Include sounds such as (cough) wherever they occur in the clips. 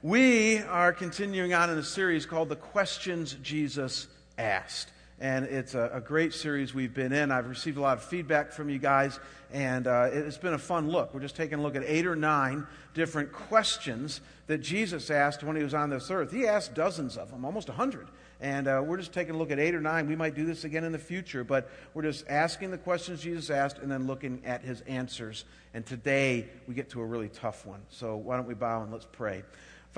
We are continuing on in a series called The Questions Jesus Asked. And it's a, a great series we've been in. I've received a lot of feedback from you guys, and uh, it's been a fun look. We're just taking a look at eight or nine different questions that Jesus asked when he was on this earth. He asked dozens of them, almost a hundred. And uh, we're just taking a look at eight or nine. We might do this again in the future, but we're just asking the questions Jesus asked and then looking at his answers. And today we get to a really tough one. So why don't we bow and let's pray.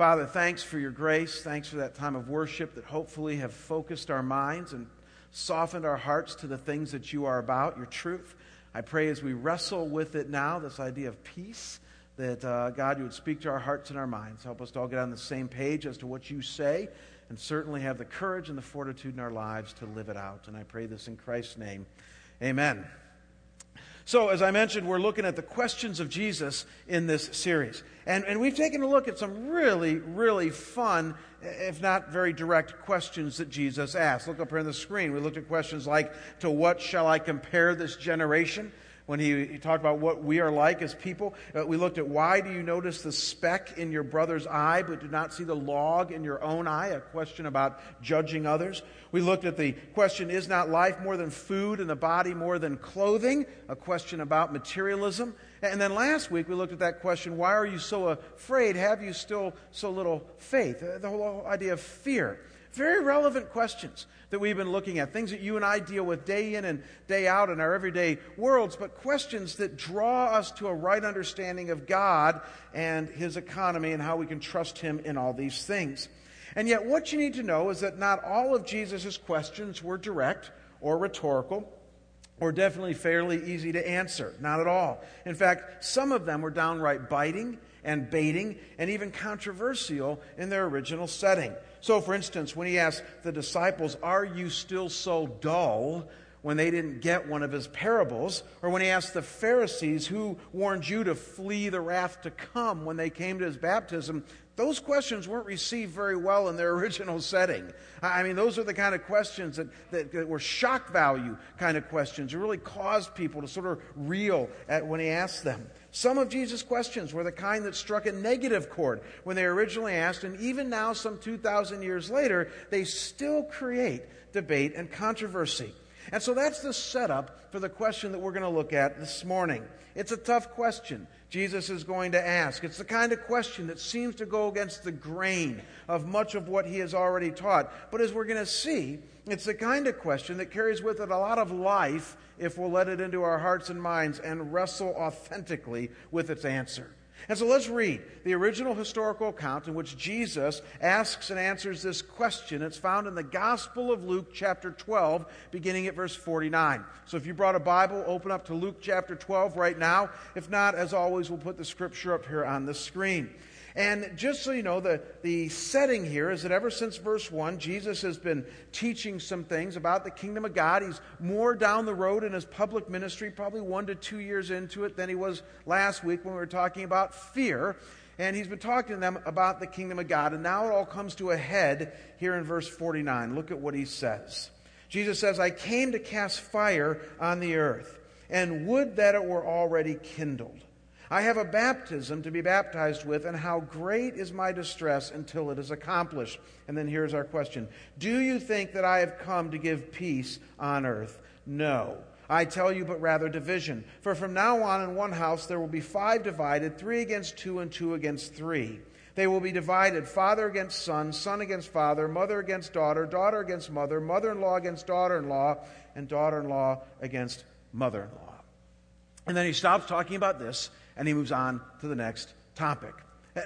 Father, thanks for your grace. Thanks for that time of worship that hopefully have focused our minds and softened our hearts to the things that you are about, your truth. I pray as we wrestle with it now, this idea of peace, that uh, God, you would speak to our hearts and our minds. Help us to all get on the same page as to what you say, and certainly have the courage and the fortitude in our lives to live it out. And I pray this in Christ's name. Amen. So, as I mentioned, we're looking at the questions of Jesus in this series. And, and we've taken a look at some really, really fun, if not very direct questions that Jesus asked. Look up here on the screen. We looked at questions like, To what shall I compare this generation? when he, he, talked about what we are like as people. Uh, we looked at why do you notice the speck in your brother's eye but do not see the log in your own eye, a question about judging others. We looked at the question, is not life more than food and the body more than clothing, a question about materialism. And then last week we looked at that question, why are you so afraid? Have you still so little faith? Uh, the whole idea of fear. Very relevant questions that we've been looking at, things that you and I deal with day in and day out in our everyday worlds, but questions that draw us to a right understanding of God and His economy and how we can trust Him in all these things. And yet, what you need to know is that not all of Jesus' questions were direct or rhetorical or definitely fairly easy to answer. Not at all. In fact, some of them were downright biting and baiting and even controversial in their original setting. So, for instance, when he asked the disciples, Are you still so dull? when they didn't get one of his parables, or when he asked the Pharisees, Who warned you to flee the wrath to come when they came to his baptism? Those questions weren't received very well in their (laughs) original setting. I mean, those are the kind of questions that, that, that were shock value kind of questions. It really caused people to sort of reel at when he asked them. Some of Jesus' questions were the kind that struck a negative chord when they originally asked, and even now, some 2,000 years later, they still create debate and controversy. And so that's the setup for the question that we're going to look at this morning. It's a tough question Jesus is going to ask. It's the kind of question that seems to go against the grain of much of what he has already taught. But as we're going to see, it's the kind of question that carries with it a lot of life if we'll let it into our hearts and minds and wrestle authentically with its answer. And so let's read the original historical account in which Jesus asks and answers this question. It's found in the Gospel of Luke, chapter 12, beginning at verse 49. So if you brought a Bible, open up to Luke chapter 12 right now. If not, as always, we'll put the scripture up here on the screen. And just so you know, the, the setting here is that ever since verse 1, Jesus has been teaching some things about the kingdom of God. He's more down the road in his public ministry, probably one to two years into it, than he was last week when we were talking about fear. And he's been talking to them about the kingdom of God. And now it all comes to a head here in verse 49. Look at what he says. Jesus says, I came to cast fire on the earth, and would that it were already kindled. I have a baptism to be baptized with, and how great is my distress until it is accomplished. And then here's our question Do you think that I have come to give peace on earth? No. I tell you, but rather division. For from now on in one house there will be five divided, three against two, and two against three. They will be divided father against son, son against father, mother against daughter, daughter against mother, mother in law against daughter in law, and daughter in law against mother in law. And then he stops talking about this and he moves on to the next topic.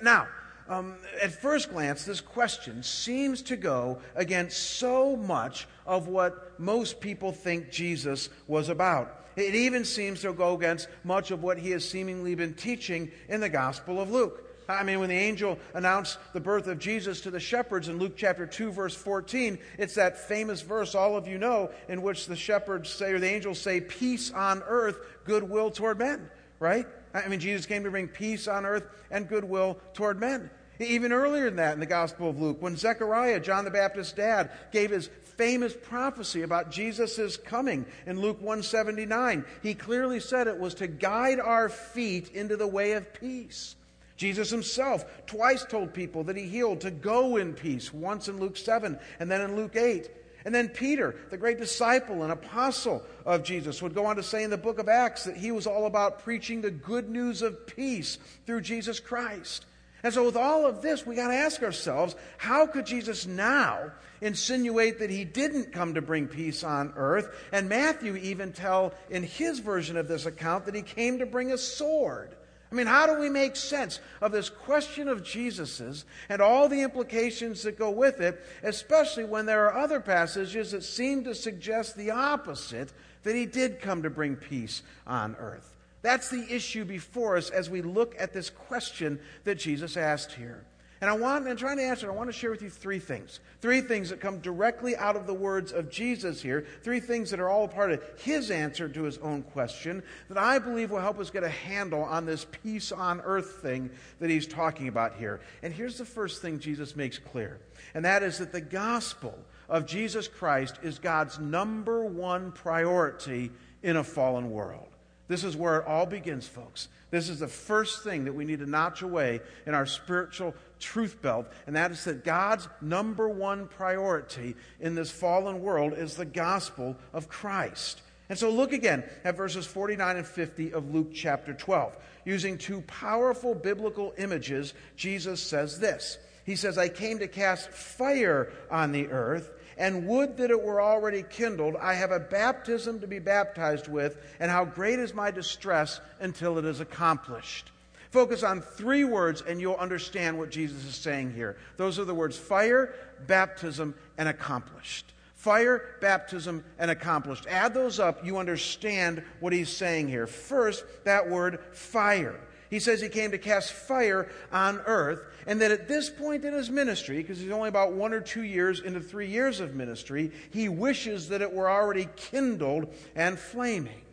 Now, um, at first glance, this question seems to go against so much of what most people think Jesus was about. It even seems to go against much of what he has seemingly been teaching in the Gospel of Luke. I mean, when the angel announced the birth of Jesus to the shepherds in Luke chapter 2, verse 14, it's that famous verse all of you know in which the shepherds say, or the angels say, peace on earth, goodwill toward men, right? I mean, Jesus came to bring peace on earth and goodwill toward men. Even earlier than that in the Gospel of Luke, when Zechariah, John the Baptist's dad, gave his famous prophecy about Jesus' coming in Luke 179, he clearly said it was to guide our feet into the way of peace. Jesus himself twice told people that he healed to go in peace, once in Luke 7 and then in Luke 8. And then Peter, the great disciple and apostle of Jesus, would go on to say in the book of Acts that he was all about preaching the good news of peace through Jesus Christ. And so, with all of this, we got to ask ourselves how could Jesus now insinuate that he didn't come to bring peace on earth? And Matthew even tell in his version of this account that he came to bring a sword. I mean, how do we make sense of this question of Jesus's and all the implications that go with it, especially when there are other passages that seem to suggest the opposite, that he did come to bring peace on earth? That's the issue before us as we look at this question that Jesus asked here. And I want, and trying to answer I want to share with you three things. Three things that come directly out of the words of Jesus here. Three things that are all part of his answer to his own question that I believe will help us get a handle on this peace on earth thing that he's talking about here. And here's the first thing Jesus makes clear, and that is that the gospel of Jesus Christ is God's number one priority in a fallen world. This is where it all begins, folks. This is the first thing that we need to notch away in our spiritual truth belt, and that is that God's number one priority in this fallen world is the gospel of Christ. And so look again at verses 49 and 50 of Luke chapter 12. Using two powerful biblical images, Jesus says this He says, I came to cast fire on the earth and would that it were already kindled. I have a baptism to be baptized with, and how great is my distress until it is accomplished. Focus on three words, and you'll understand what Jesus is saying here. Those are the words fire, baptism, and accomplished. Fire, baptism, and accomplished. Add those up, you understand what he's saying here. First, that word fire. He says he came to cast fire on earth, and that at this point in his ministry, because he's only about one or two years into three years of ministry, he wishes that it were already kindled and flaming.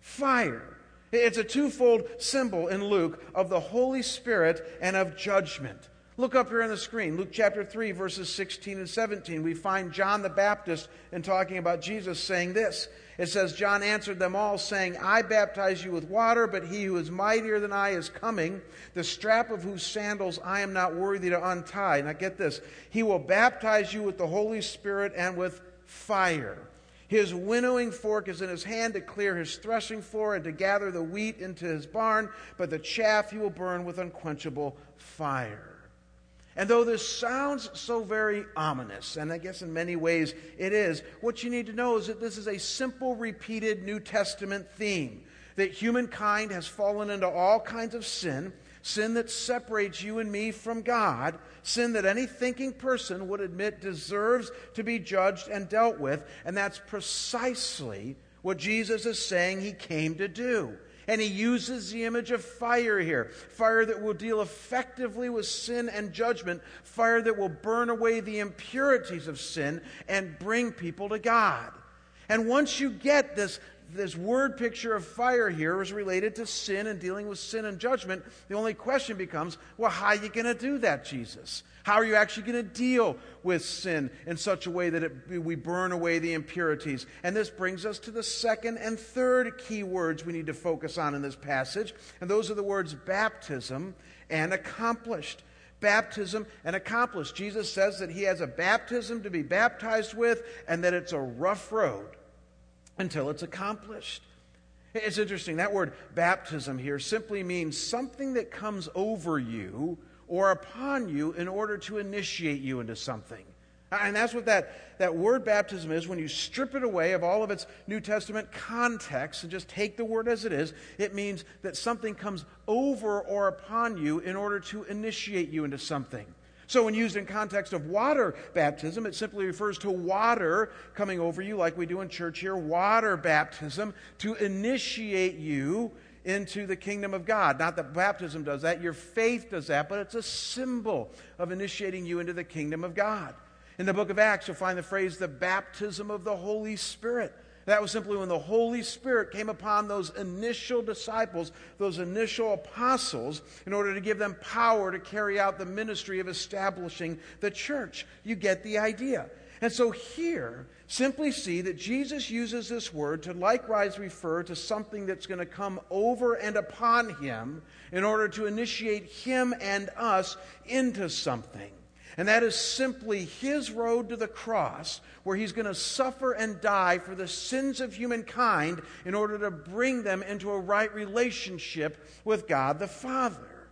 Fire. It's a twofold symbol in Luke of the Holy Spirit and of judgment. Look up here on the screen, Luke chapter 3, verses 16 and 17. We find John the Baptist in talking about Jesus saying this it says, John answered them all, saying, I baptize you with water, but he who is mightier than I is coming, the strap of whose sandals I am not worthy to untie. Now get this. He will baptize you with the Holy Spirit and with fire. His winnowing fork is in his hand to clear his threshing floor and to gather the wheat into his barn, but the chaff he will burn with unquenchable fire. And though this sounds so very ominous, and I guess in many ways it is, what you need to know is that this is a simple, repeated New Testament theme that humankind has fallen into all kinds of sin, sin that separates you and me from God, sin that any thinking person would admit deserves to be judged and dealt with, and that's precisely what Jesus is saying he came to do. And he uses the image of fire here fire that will deal effectively with sin and judgment, fire that will burn away the impurities of sin and bring people to God. And once you get this, this word picture of fire here is related to sin and dealing with sin and judgment, the only question becomes well, how are you going to do that, Jesus? How are you actually going to deal with sin in such a way that it, we burn away the impurities? And this brings us to the second and third key words we need to focus on in this passage. And those are the words baptism and accomplished. Baptism and accomplished. Jesus says that he has a baptism to be baptized with and that it's a rough road until it's accomplished. It's interesting. That word baptism here simply means something that comes over you or upon you in order to initiate you into something. And that's what that, that word baptism is. When you strip it away of all of its New Testament context and just take the word as it is, it means that something comes over or upon you in order to initiate you into something. So, when used in context of water baptism, it simply refers to water coming over you, like we do in church here, water baptism, to initiate you into the kingdom of God. Not that baptism does that, your faith does that, but it's a symbol of initiating you into the kingdom of God. In the book of Acts, you'll find the phrase the baptism of the Holy Spirit. That was simply when the Holy Spirit came upon those initial disciples, those initial apostles, in order to give them power to carry out the ministry of establishing the church. You get the idea. And so here, simply see that Jesus uses this word to likewise refer to something that's going to come over and upon him in order to initiate him and us into something. And that is simply his road to the cross, where he's going to suffer and die for the sins of humankind in order to bring them into a right relationship with God the Father.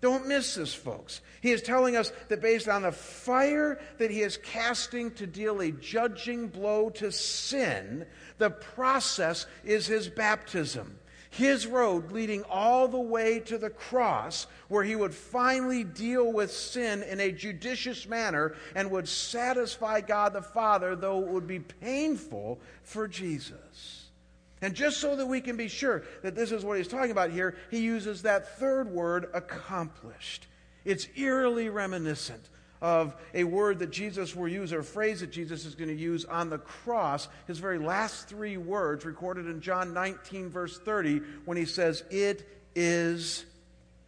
Don't miss this, folks. He is telling us that based on the fire that he is casting to deal a judging blow to sin, the process is his baptism his road leading all the way to the cross, where he would finally deal with sin in a judicious manner and would satisfy God the Father, though it would be painful for Jesus. And just so that we can be sure that this is what he's talking about here, he uses that third word, accomplished. It's eerily reminiscent of a word that Jesus will use or a phrase that Jesus is going to use on the cross, his very last three words recorded in John 19, verse 30, when he says, It is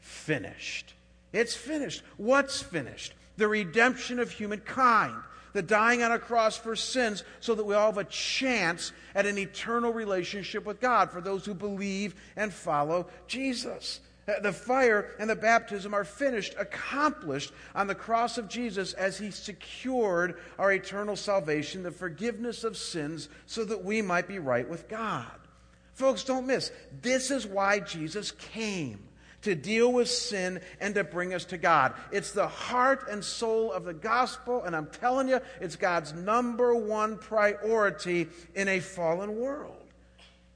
finished. It's finished. What's finished? The redemption of humankind, the dying on a cross for sins, so that we all have a chance at an eternal relationship with God for those who believe and follow Jesus. Uh, the fire and the baptism are finished, accomplished on the cross of Jesus as he secured our eternal salvation, the forgiveness of sins, so that we might be right with God. Folks, don't miss. This is why Jesus came to deal with sin and to bring us to God. It's the heart and soul of the gospel, and I'm telling you, it's God's number one priority in a fallen world.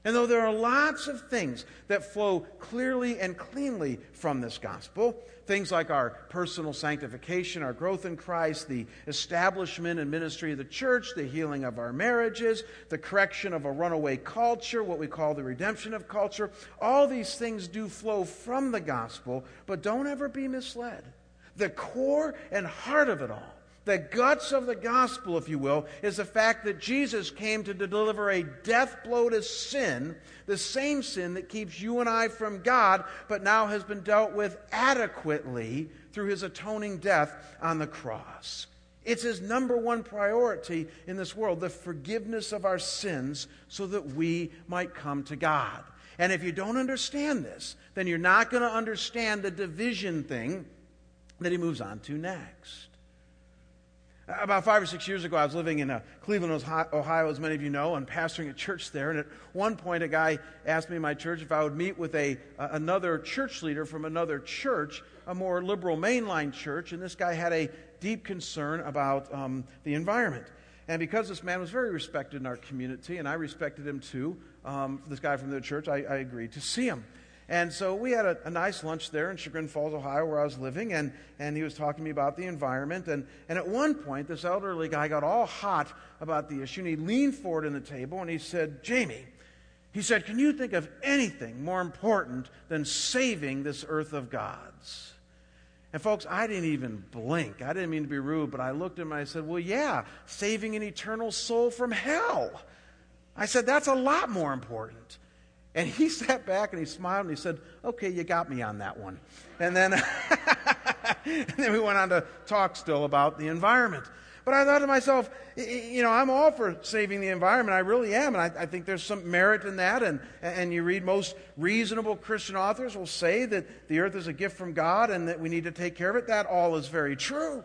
And though there are lots of things that flow clearly and cleanly from this gospel, things like our personal sanctification, our growth in Christ, the establishment and ministry of the church, the healing of our marriages, the correction of a runaway culture, what we call the redemption of culture, all these things do flow from the gospel, but don't ever be misled. The core and heart of it all the guts of the gospel, if you will, is the fact that Jesus came to deliver a death blow to sin, the same sin that keeps you and I from God, but now has been dealt with adequately through his atoning death on the cross. It's his number one priority in this world, the forgiveness of our sins, so that we might come to God. And if you don't understand this, then you're not going to understand the division thing that he moves on to next. About five or six years ago, I was living in uh, Cleveland, Ohio, as many of you know, and pastoring a church there. And at one point, a guy asked me in my church if I would meet with a, uh, another church leader from another church, a more liberal mainline church. And this guy had a deep concern about um, the environment. And because this man was very respected in our community, and I respected him too, um, this guy from the church, I, I agreed to see him. And so we had a, a, nice lunch there in Chagrin Falls, Ohio, where I was living, and, and he was talking to me about the environment. And, and at one point, this elderly guy got all hot about the issue, and he leaned forward in the table and he said, Jamie, he said, Can you think of anything more important than saving this earth of God's? And folks, I didn't even blink. I didn't mean to be rude, but I looked at him and I said, Well, yeah, saving an eternal soul from hell. I said, That's a lot more important. And he (laughs) sat back and he smiled and he said, Okay, you got me on that one. And then, (laughs) and then we went on to talk still about the environment. But I thought to myself, you know, I'm all for saving the environment. I really am. And I, I, think there's some merit in that. And, and you read most reasonable Christian authors will say that the earth is a gift from God and that we need to take care of it. That all is very true.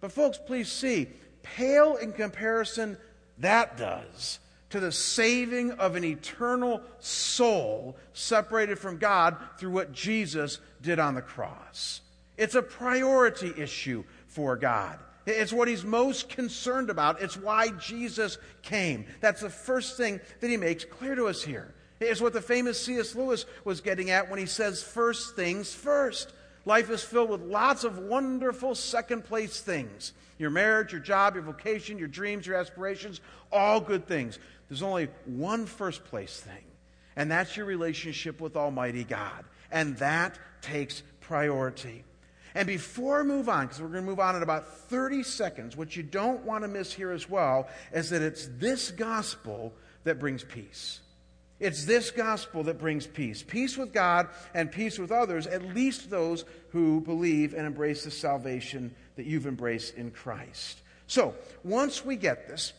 But, folks, please see, pale in comparison, that does to the saving of an eternal soul separated from God through what Jesus did on the cross. It's a priority issue for God. It's what he's most concerned about. It's why Jesus came. That's the first thing that he makes clear to us here. It's what the famous C.S. Lewis was getting at when he says, first things first. Life is filled with lots of wonderful second place things your marriage, your job, your vocation, your dreams, your aspirations, all good things. There's only one first place thing, and that's your relationship with Almighty God. And that takes priority. And before I move on, because we're going to move on in about 30 seconds, what you don't want to miss here as well is that it's this gospel that brings peace. It's this gospel that brings peace peace with God and peace with others, at least those who believe and embrace the salvation that you've embraced in Christ. So, once we get this,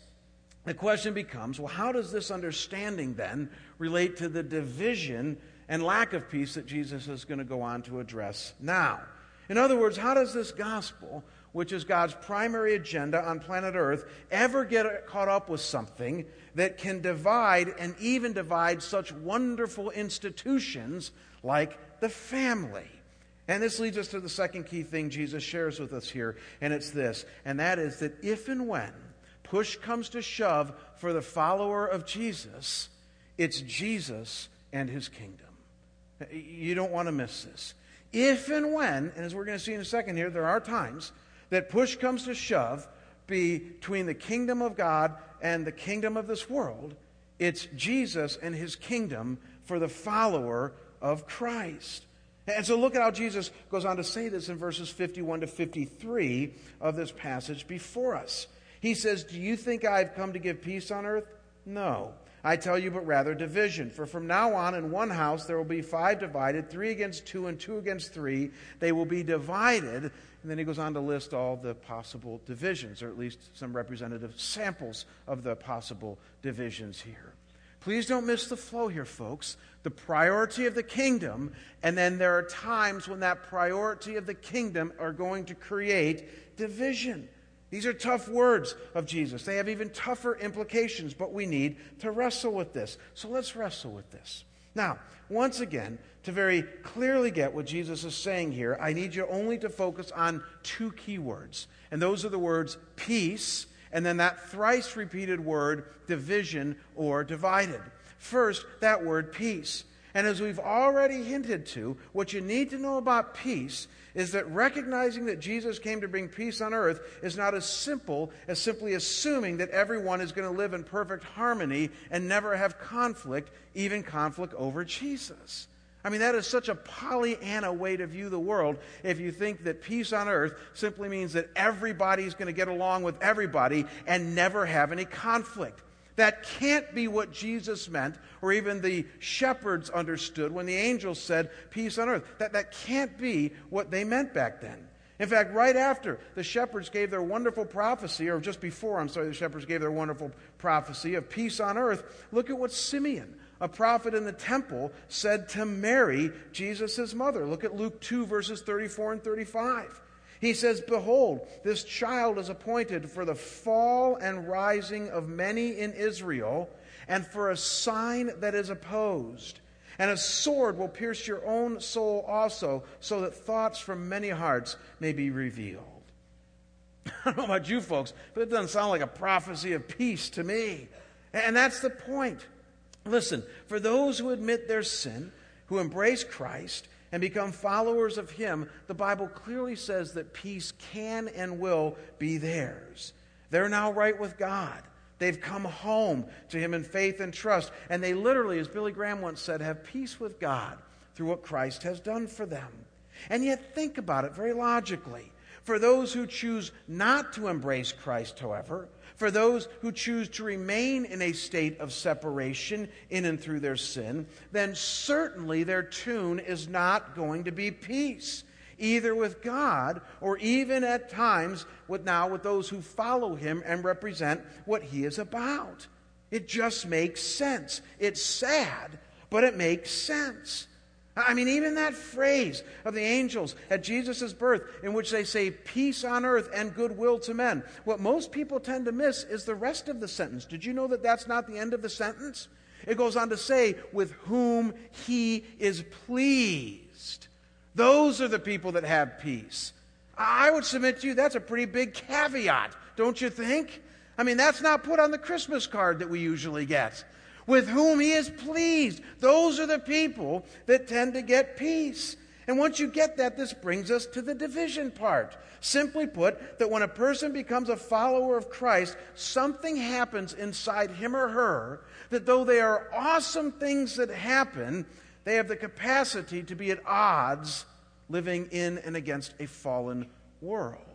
the question becomes well, how does this understanding then relate to the division and lack of peace that Jesus is going to go on to address now? In other words, how does this gospel, which is God's primary agenda on planet Earth, ever get caught up with something that can divide and even divide such wonderful institutions like the family. And this leads us to the second key thing Jesus shares with us here, and it's this, and that is that if and when push comes to shove for the follower of Jesus, it's Jesus and his kingdom. You don't want to miss this. If and when, and as we're going to see in a second here, there are times that push comes to shove between the kingdom of God and the kingdom of this world, it's Jesus and his kingdom for the follower of Christ. And so look at how Jesus goes on to say this in verses 51 to 53 of this passage before us. He says, Do you think I've come to give peace on earth? No. I tell you, but rather division. For from now on, in one house there will be five divided, three against two, and two against three. They will be divided. And then he goes on to list all the possible divisions, or at least some representative samples of the possible divisions here. Please don't miss the flow here, folks. The priority of the kingdom, and then there are times when that priority of the kingdom are going to create division. These are tough words of Jesus. They have even tougher implications, but we need to wrestle with this. So let's wrestle with this. Now, once again, to very clearly get what Jesus is saying here, I need you only to focus on two key words. And those are the words peace and then that thrice repeated word division or divided. First, that word peace. And as we've already hinted to, what you need to know about peace is that recognizing that Jesus came to bring peace on earth is not as simple as simply assuming that everyone is going to live in perfect harmony and never have conflict, even conflict over Jesus. I mean, that is such a Pollyanna way to view the world if you think that peace on earth simply means that everybody's going to get along with everybody and never have any conflict. That can't be what Jesus meant, or even the shepherds understood when the angels said, Peace on earth. That, that can't be what they meant back then. In fact, right after the shepherds gave their wonderful prophecy, or just before, I'm sorry, the shepherds gave their wonderful prophecy of peace on earth, look at what Simeon, a prophet in the temple, said to Mary, Jesus' mother. Look at Luke 2, verses 34 and 35. He says, Behold, this child is appointed for the fall and rising of many in Israel, and for a sign that is opposed. And a sword will pierce your own soul also, so that thoughts from many hearts may be revealed. (laughs) I don't know about you folks, but it doesn't sound like a prophecy of peace to me. And that's the point. Listen, for those who admit their sin, who embrace Christ, and become followers of Him, the Bible clearly says that peace can and will be theirs. They're now right with God. They've come home to Him in faith and trust. And they literally, as Billy Graham once said, have peace with God through what Christ has done for them. And yet, think about it very logically. For those who choose not to embrace Christ, however, for those who choose to remain in a state of separation in and through their sin, then certainly their tune is not going to be peace, either with God or even at times with now with those who follow him and represent what he is about. It just makes sense. It's sad, but it makes sense. I mean, even that phrase of the angels at Jesus' birth, in which they say peace on earth and goodwill to men, what most people tend to miss is the rest of the sentence. Did you know that that's not the end of the sentence? It goes on to say, with whom he is pleased. Those are the people that have peace. I would submit to you that's a pretty big caveat, don't you think? I mean, that's not put on the Christmas card that we usually get with whom he is pleased. Those are the people that tend to get peace. And once you get that, this brings us to the division part. Simply put, that when a person becomes a follower of Christ, something happens inside him or her that though they are awesome things that happen, they have the capacity to be at odds living in and against a fallen world.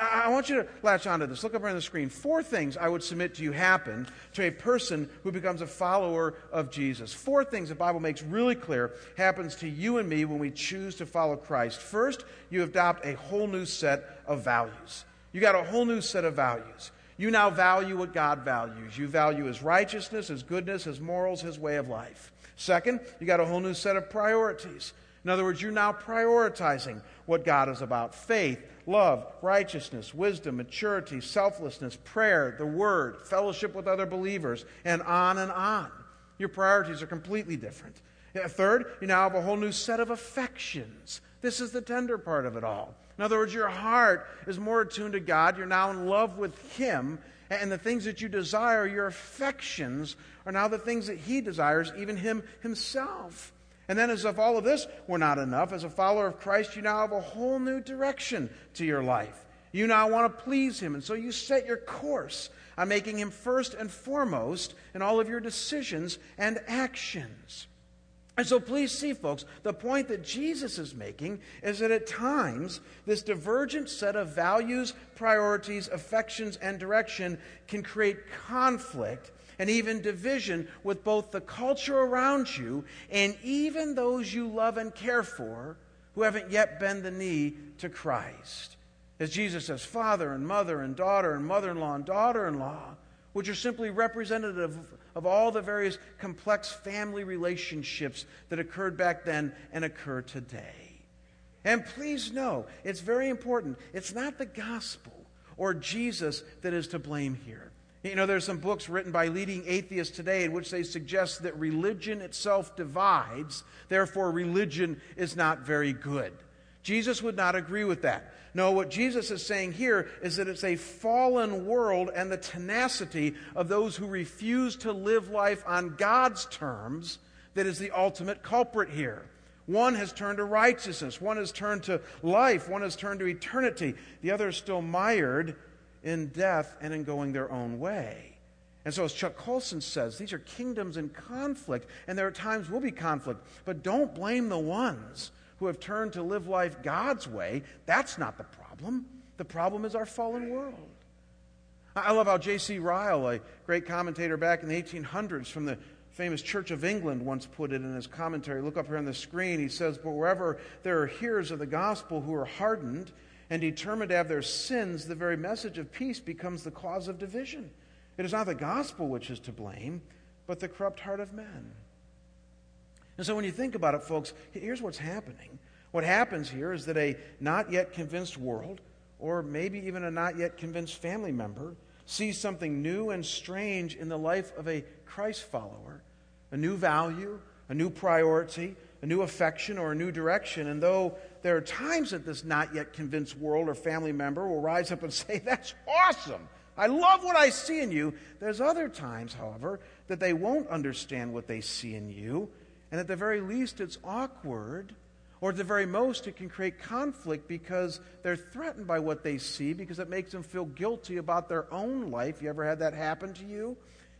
I want you to latch onto this. Look up on the screen. Four things I would submit to you happen to a person who becomes a follower of Jesus. Four things the Bible makes really clear happens to you and me when we choose to follow Christ. First, you adopt a whole new set of values. You got a whole new set of values. You now value what God values. You value his righteousness, his goodness, his morals, his way of life. Second, you got a whole new set of priorities. In other words, you're now prioritizing what God is about faith, love, righteousness, wisdom, maturity, selflessness, prayer, the word, fellowship with other believers, and on and on. Your priorities are completely different. Third, you now have a whole new set of affections. This is the tender part of it all. In other words, your heart is more attuned to God. You're now in love with Him. And the things that you desire, your affections, are now the things that He desires, even Him Himself. And then, as if all of this were not enough, as a follower of Christ, you now have a whole new direction to your life. You now want to please Him, and so you set your course on making Him first and foremost in all of your decisions and actions. And so, please see, folks, the point that Jesus is making is that at times, this divergent set of values, priorities, affections, and direction can create conflict and even division with both the culture around you and even those you love and care for who haven't yet bent the knee to Christ. As Jesus says, father and mother and daughter and mother in law and daughter in law, which are simply representative of all the various complex family relationships that occurred back then and occur today. And please know, it's very important. It's not the gospel or Jesus that is to blame here. You know, there's some books written by leading atheists today in which they suggest that religion itself divides, therefore, religion is not very good. Jesus would not agree with that. No, what Jesus is saying here is that it's a fallen world and the tenacity of those who refuse to live life on God's terms that is the ultimate culprit here. One has turned to righteousness, one has turned to life, one has turned to eternity. The other is still mired in death and in going their own way. And so, as Chuck Colson says, these are kingdoms in conflict, and there are times will be conflict. But don't blame the ones who have turned to live life God's way. That's not the problem. The problem is our fallen world. I love how J.C. Ryle, a great commentator back in the 1800s from the famous Church of England, once put it in his commentary. Look up here on the screen. He says, But wherever there are hearers of the gospel who are hardened and determined to have their sins, the very message of peace becomes the cause of division. It is not the gospel which is to blame, but the corrupt heart of men. And so when you think about it, folks, here's what's happening. What happens here is that a not yet convinced world, or maybe even a not yet convinced family member, sees something new and strange in the life of a Christ follower, a new value, a new priority, a new affection, or a new direction. And though there are times that this not yet convinced world or family member will rise up and (laughs) say, That's awesome. I love what I see in you. There's other times, however, that they won't understand what they see in you and at the very least, it's awkward. Or at the very most, it can create conflict because they're threatened by what they see because it makes them feel guilty about their own life. You ever had that happen to you?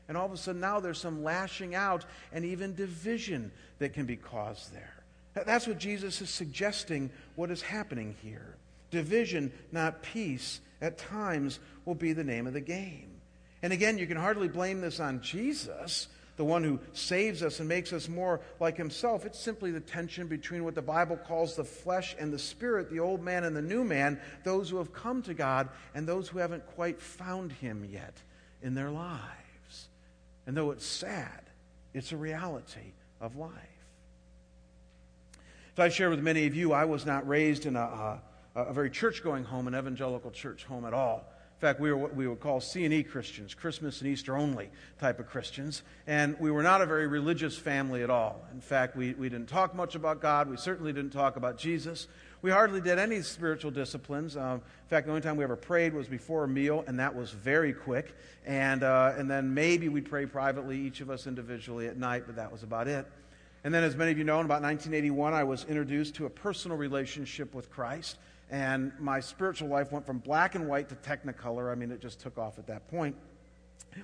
And all of a sudden, now there's some lashing out and even division that can be caused there. That's what Jesus is suggesting what is happening here. Division, not peace, at times will be the name of the game. And again, you can hardly blame this on Jesus the one who saves us and makes us more like himself. It's simply the tension between what the Bible calls the flesh and the spirit, the old man and the new man, those who have come to God and those who haven't quite found him yet in their lives. And though it's sad, it's a reality of life. As I've shared with many of you, I was not raised in a, a, a very church going home, an evangelical church home at all In fact, we were what we would call C&E Christians, Christmas and Easter only type of Christians. And we were not a very religious family at all. In fact, we, we didn't talk much about God. We certainly didn't talk about Jesus. We hardly did any spiritual disciplines. Um, in fact, the only time we ever prayed was before a meal, and that was very quick. And, uh, and then maybe we'd pray privately, each of us individually at night, but that was about it. And then, as many of you know, in about 1981, I was introduced to a personal relationship with Christ and my spiritual life went from black and white to technicolor. I mean, it just took off at that point.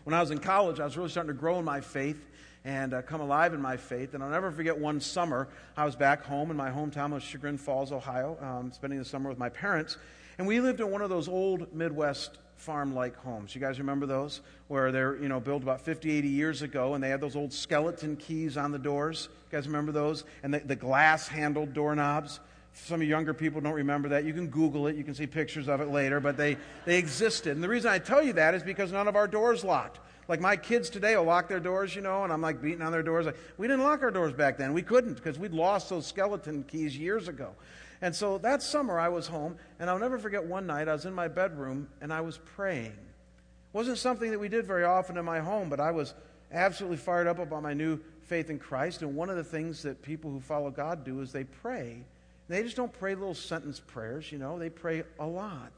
When I was in college, I was really starting to grow in my faith and uh, come alive in my faith. And I'll never forget one summer, I was back home in my hometown of Chagrin Falls, Ohio, um, spending the summer with my parents. And we lived in one of those old Midwest farm like homes. You guys remember those? Where they're, you know, built about 50, 80 years ago, and they had those old skeleton keys on the doors. You guys remember those? And the, the glass handled doorknobs. Some of younger people don't remember that. You can Google it. You can see pictures of it later, but they, they existed. And the reason I tell you that is because none of our doors locked. Like my kids today will lock their doors, you know, and I'm like beating on their doors. Like, we didn't lock our doors back then. We couldn't because we'd lost those skeleton keys years ago. And so that summer I was home, and I'll never forget one night I was in my bedroom and I was praying. It wasn't something that we did very often in my home, but I was absolutely fired up about my new faith in Christ. And one of the things that people who follow God do is they pray. They just don't pray little sentence prayers, you know, they pray a lot.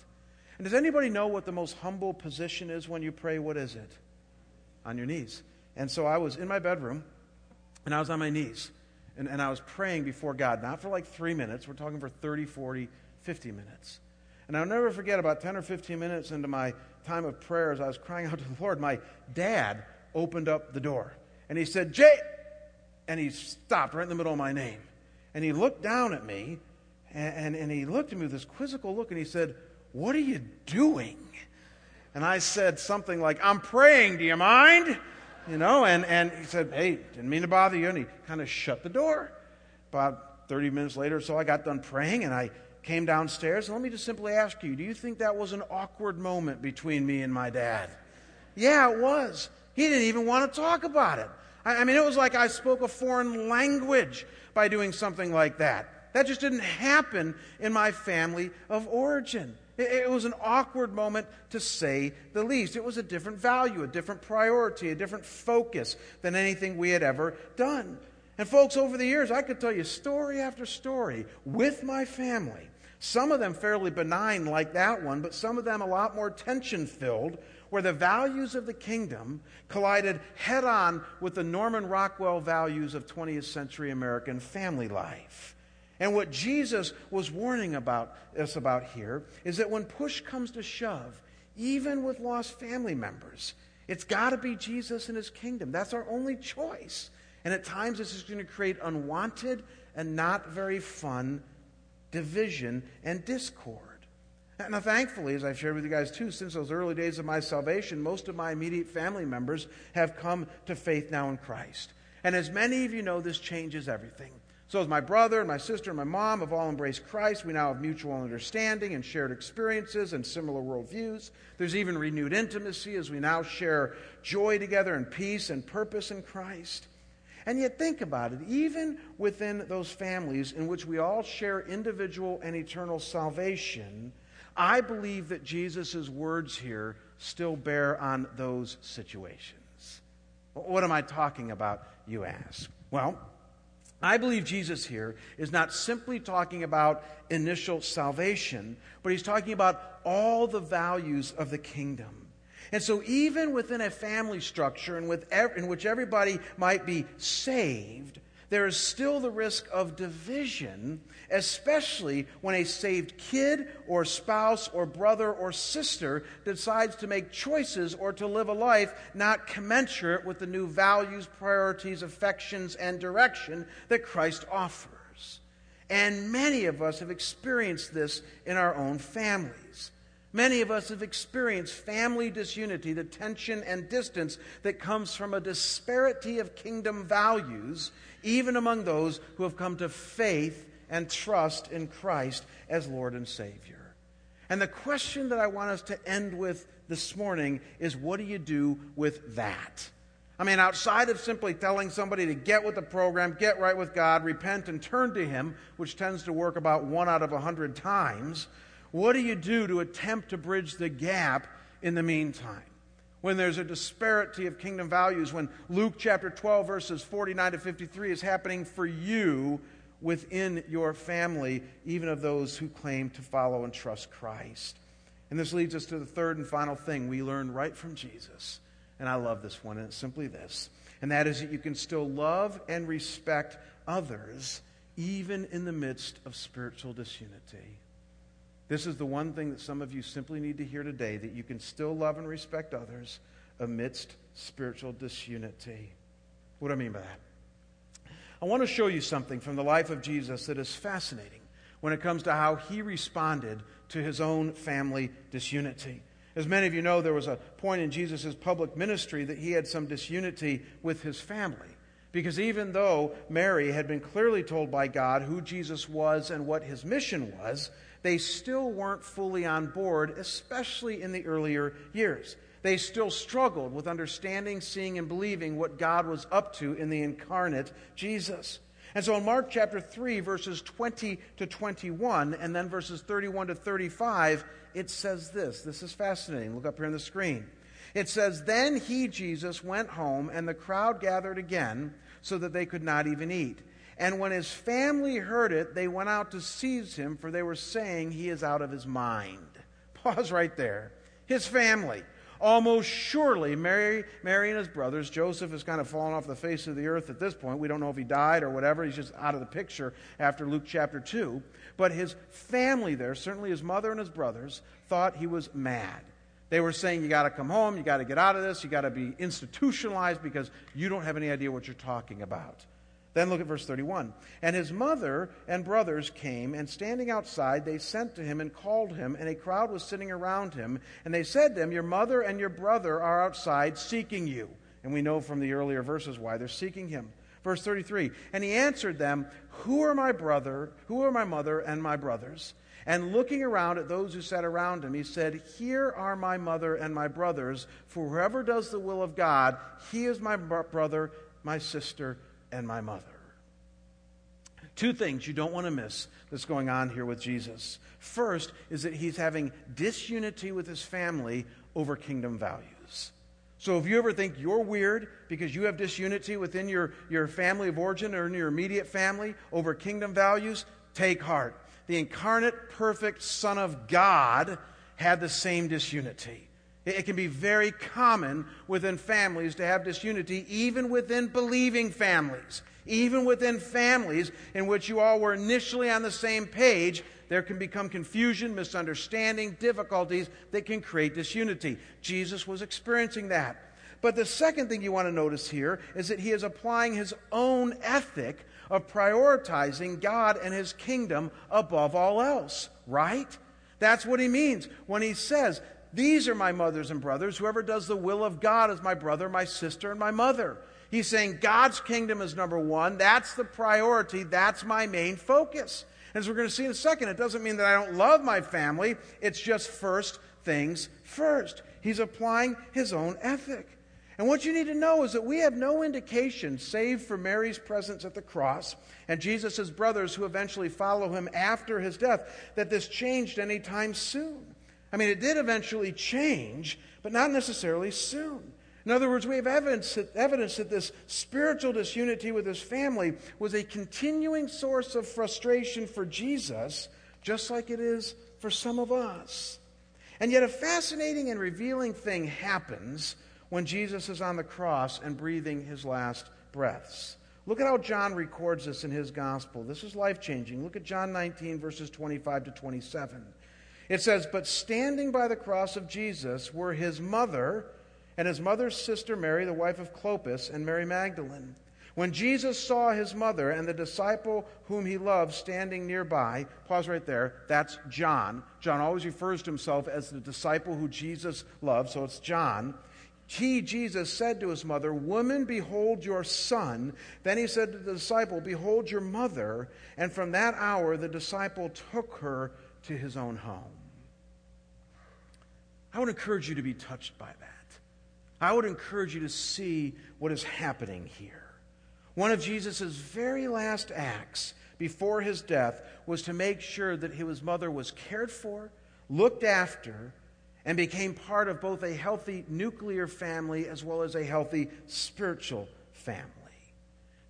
And does anybody know what the most humble position is when you pray? What is it? On your knees. And so I was in my bedroom and I was on my knees and, and I was praying before God, not for like three minutes, we're talking for 30, 40, 50 minutes. And I'll never forget about 10 or 15 minutes into my time of prayer as I was crying out to the Lord, my dad opened up the door and he said, Jay, and he stopped right in the middle of my name. And he looked down at me and, and, and he looked at me with this quizzical look and he said, What are you doing? And I said something like, I'm praying, do you mind? You know, and, and he said, Hey, didn't mean to bother you. And he kind of shut the door. About 30 minutes later or so, I got done praying and I came downstairs. And let me just simply ask you do you think that was an awkward moment between me and my dad? Yeah, it was. He didn't even want to talk about it. I, I mean, it was like I spoke a foreign language by doing something like that. That just didn't happen in my family of origin. It was an awkward moment to say the least. It was a different value, a different priority, a different focus than anything we had ever done. And, folks, over the years, I could tell you story after story with my family. Some of them fairly benign, like that one, but some of them a lot more tension filled, where the values of the kingdom collided head on with the Norman Rockwell values of 20th century American family life. And what Jesus was warning about us about here is that when push comes to shove, even with lost family members, it's got to be Jesus and his kingdom. That's our only choice. And at times, this is going to create unwanted and not very fun division and discord. Now, thankfully, as I've shared with you guys too, since those early days of my salvation, most of my immediate family members have come to faith now in Christ. And as many of you know, this changes everything. So, as my brother and my sister and my mom have all embraced Christ, we now have mutual understanding and shared experiences and similar worldviews. There's even renewed intimacy as we now share joy together and peace and purpose in Christ. And yet, think about it. Even within those families in which we all share individual and eternal salvation, I believe that Jesus' words here still bear on those situations. What am I talking about, you ask? Well, I believe Jesus here is not simply talking about initial salvation, but he's talking about all the values of the kingdom. And so, even within a family structure in, with ev- in which everybody might be saved, there is still the risk of division, especially when a saved kid or spouse or brother or sister decides to make choices or to live a life not commensurate with the new values, priorities, affections, and direction that Christ offers. And many of us have experienced this in our own families. Many of us have experienced family disunity, the tension and distance that comes from a disparity of kingdom values, even among those who have come to faith and trust in Christ as Lord and Savior. And the question that I want us to end with this morning is what do you do with that? I mean, outside of simply telling somebody to get with the program, get right with God, repent, and turn to Him, which tends to work about one out of a hundred times, what do you do to attempt to bridge the gap in the meantime? When there's a disparity of kingdom values, when Luke chapter 12, verses 49 to 53 is happening for you within your family, even of those who claim to follow and trust Christ. And this leads us to the third and final thing we learn right from Jesus. And I love this one, and it's simply this. And that is that you can still love and respect others even in the midst of spiritual disunity. This is the one thing that some of you simply need to hear today that you can still love and respect others amidst spiritual disunity. What do I mean by that? I want to show you something from the life of Jesus that is fascinating when it comes to how he responded to his own family disunity. As many of you know, there was a point in Jesus' public ministry that he had some disunity with his family. Because even though Mary had been clearly told by God who Jesus was and what his mission was, they still weren't fully on board, especially in the earlier years. They still struggled with understanding, seeing, and believing what God was up to in the incarnate Jesus. And so in Mark chapter 3, verses 20 to 21, and then verses 31 to 35, it says this. This is fascinating. Look up here on the screen. It says, Then he, Jesus, went home, and the crowd gathered again, so that they could not even eat. And when his family heard it, they went out to seize him, for they were saying he is out of his mind. (laughs) Pause right there. His family. Almost surely, Mary, Mary and his brothers, Joseph has kind of fallen off the face of the earth at this point. We don't know if he died or whatever. He's just out of the picture after Luke chapter 2. But his family there, certainly his mother and his brothers, thought he was mad. They were saying, You got to come home, you got to get out of this, you got to be institutionalized because you don't have any idea what you're talking about. Then look at verse 31. And his mother and brothers came, and standing outside, they sent to him and called him, and a crowd was sitting around him. And they said to him, Your mother and your brother are outside seeking you. And we know from the earlier verses why they're seeking him. Verse 33 And he answered them, Who are my brother, who are my mother and my brothers? And looking around at those who sat around him, he said, Here are my mother and my brothers, for whoever does the will of God, he is my brother, my sister, and my mother. Two things you don't want to miss that's going on here with Jesus. First is that he's having disunity with his family over kingdom values. So if you ever think you're weird because you have disunity within your, your family of origin or in your immediate family over kingdom values, take heart. The incarnate, perfect Son of God had the same disunity. It can be very common within families to have disunity, even within believing families. Even within families in which you all were initially on the same page, there can become confusion, misunderstanding, difficulties that can create disunity. Jesus was experiencing that. But the second thing you want to notice here is that he is applying his own ethic of prioritizing God and his kingdom above all else, right? That's what he means when he says, these are my mothers and brothers. Whoever does the will of God is my brother, my sister, and my mother. He's saying God's kingdom is number one. That's the priority. That's my main focus. As we're going to see in a second, it doesn't mean that I don't love my family. It's just first things first. He's applying his own ethic. And what you need to know is that we have no indication, save for Mary's presence at the cross and Jesus' brothers who eventually follow him after his death, that this changed anytime soon. I mean, it did eventually change, but not necessarily soon. In other words, we have evidence that, evidence that this spiritual disunity with his family was a continuing source of frustration for Jesus, just like it is for some of us. And yet, a fascinating and revealing thing happens when Jesus is on the cross and breathing his last breaths. Look at how John records this in his gospel. This is life changing. Look at John 19, verses 25 to 27. It says, But standing by the cross of Jesus were his mother and his mother's sister Mary, the wife of Clopas, and Mary Magdalene. When Jesus saw his mother and the disciple whom he loved standing nearby, pause right there, that's John. John always refers to himself as the disciple who Jesus loved, so it's John. He, Jesus, said to his mother, Woman, behold your son. Then he said to the disciple, Behold your mother. And from that hour the disciple took her to his own home. I would encourage you to be touched by that. I would encourage you to see what is happening here. One of Jesus' very last acts before his death was to make sure that his mother was cared for, looked after, and became part of both a healthy nuclear family as well as a healthy spiritual family.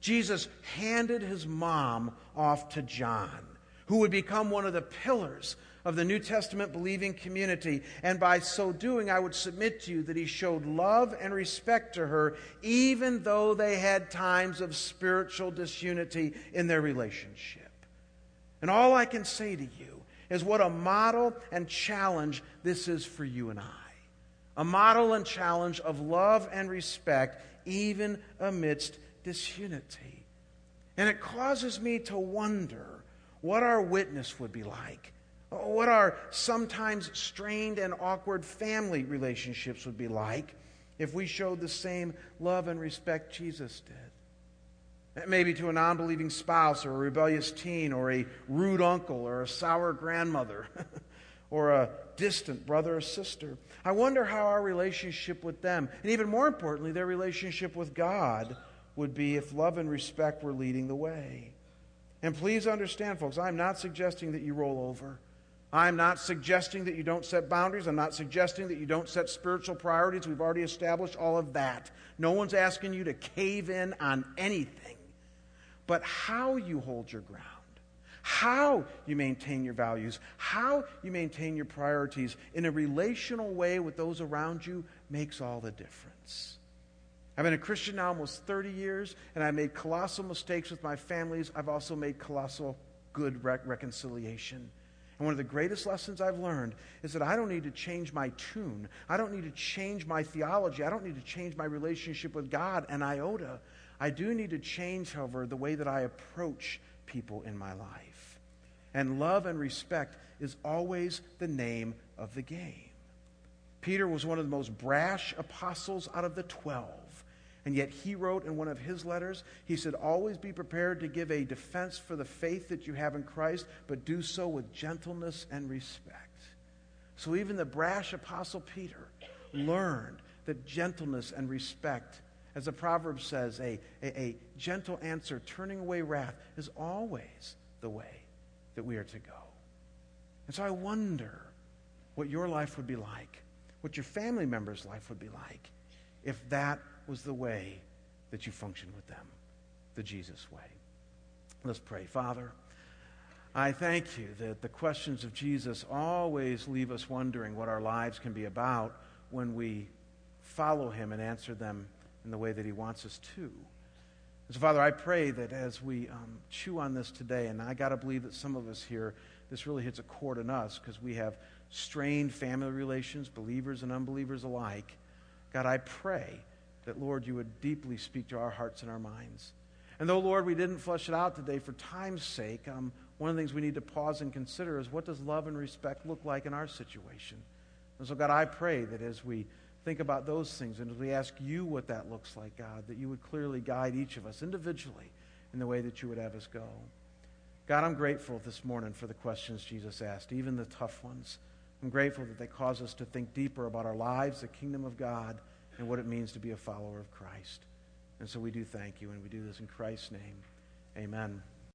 Jesus handed his mom off to John, who would become one of the pillars of the New Testament believing community. And by so doing, I would submit to you that he showed love and respect to her, even though they had times of spiritual disunity in their relationship. And all I can say to you is what a model and challenge this is for you and I. A model and challenge of love and respect, even amidst disunity. And it causes me to wonder what our witness would be like what our sometimes strained and awkward family relationships would be like if we showed the same love and respect Jesus did. Maybe to a non believing spouse or a rebellious teen or a rude uncle or a sour grandmother (laughs) or a distant brother or sister. I wonder how our relationship with them, and even more importantly, their relationship with God, would be if love and respect were leading the way. And please understand, folks, I'm not suggesting that you roll over. I'm not suggesting that you don't set boundaries. I'm not suggesting that you don't set spiritual priorities. We've already established all of that. No one's asking you to cave in on anything. But how you hold your ground, how you maintain your values, how you maintain your priorities in a relational way with those around you makes all the difference. I've been a Christian now almost 30 years, and I made colossal mistakes with my families. I've also made colossal good rec- reconciliation. And one of the greatest lessons I've learned is that I don't need to change my tune. I don't need to change my theology. I don't need to change my relationship with God and iota. I do need to change, however, the way that I approach people in my life. And love and respect is always the name of the game. Peter was one of the most brash apostles out of the twelve. And yet he wrote in one of his letters, he said, Always be prepared to give a defense for the faith that you have in Christ, but do so with gentleness and respect. So even the brash apostle Peter learned that gentleness and respect, as the proverb says, a, a, a gentle answer, turning away wrath, is always the way that we are to go. And so I wonder what your life would be like, what your family member's life would be like, if that was the way that you functioned with them, the Jesus way. Let's pray. Father, I thank you that the questions of Jesus always leave us wondering what our lives can be about when we follow him and answer them in the way that he wants us to. so, Father, I pray that as we um, chew on this today, and I got to believe that some of us here, this really hits a chord in us because we have strained family relations, believers and unbelievers alike. God, I pray that, Lord, you would deeply speak to our hearts and our minds. And though, Lord, we didn't flesh it out today for time's sake, um, one of the things we need to pause and consider is what does love and respect look like in our situation? And so, God, I pray that as we think about those things and as we ask you what that looks like, God, that you would clearly guide each of us individually in the way that you would have us go. God, I'm grateful this morning for the questions Jesus asked, even the tough ones. I'm grateful that they cause us to think deeper about our lives, the kingdom of God, and what it means to be a follower of Christ. And so we do thank you, and we do this in Christ's name. Amen.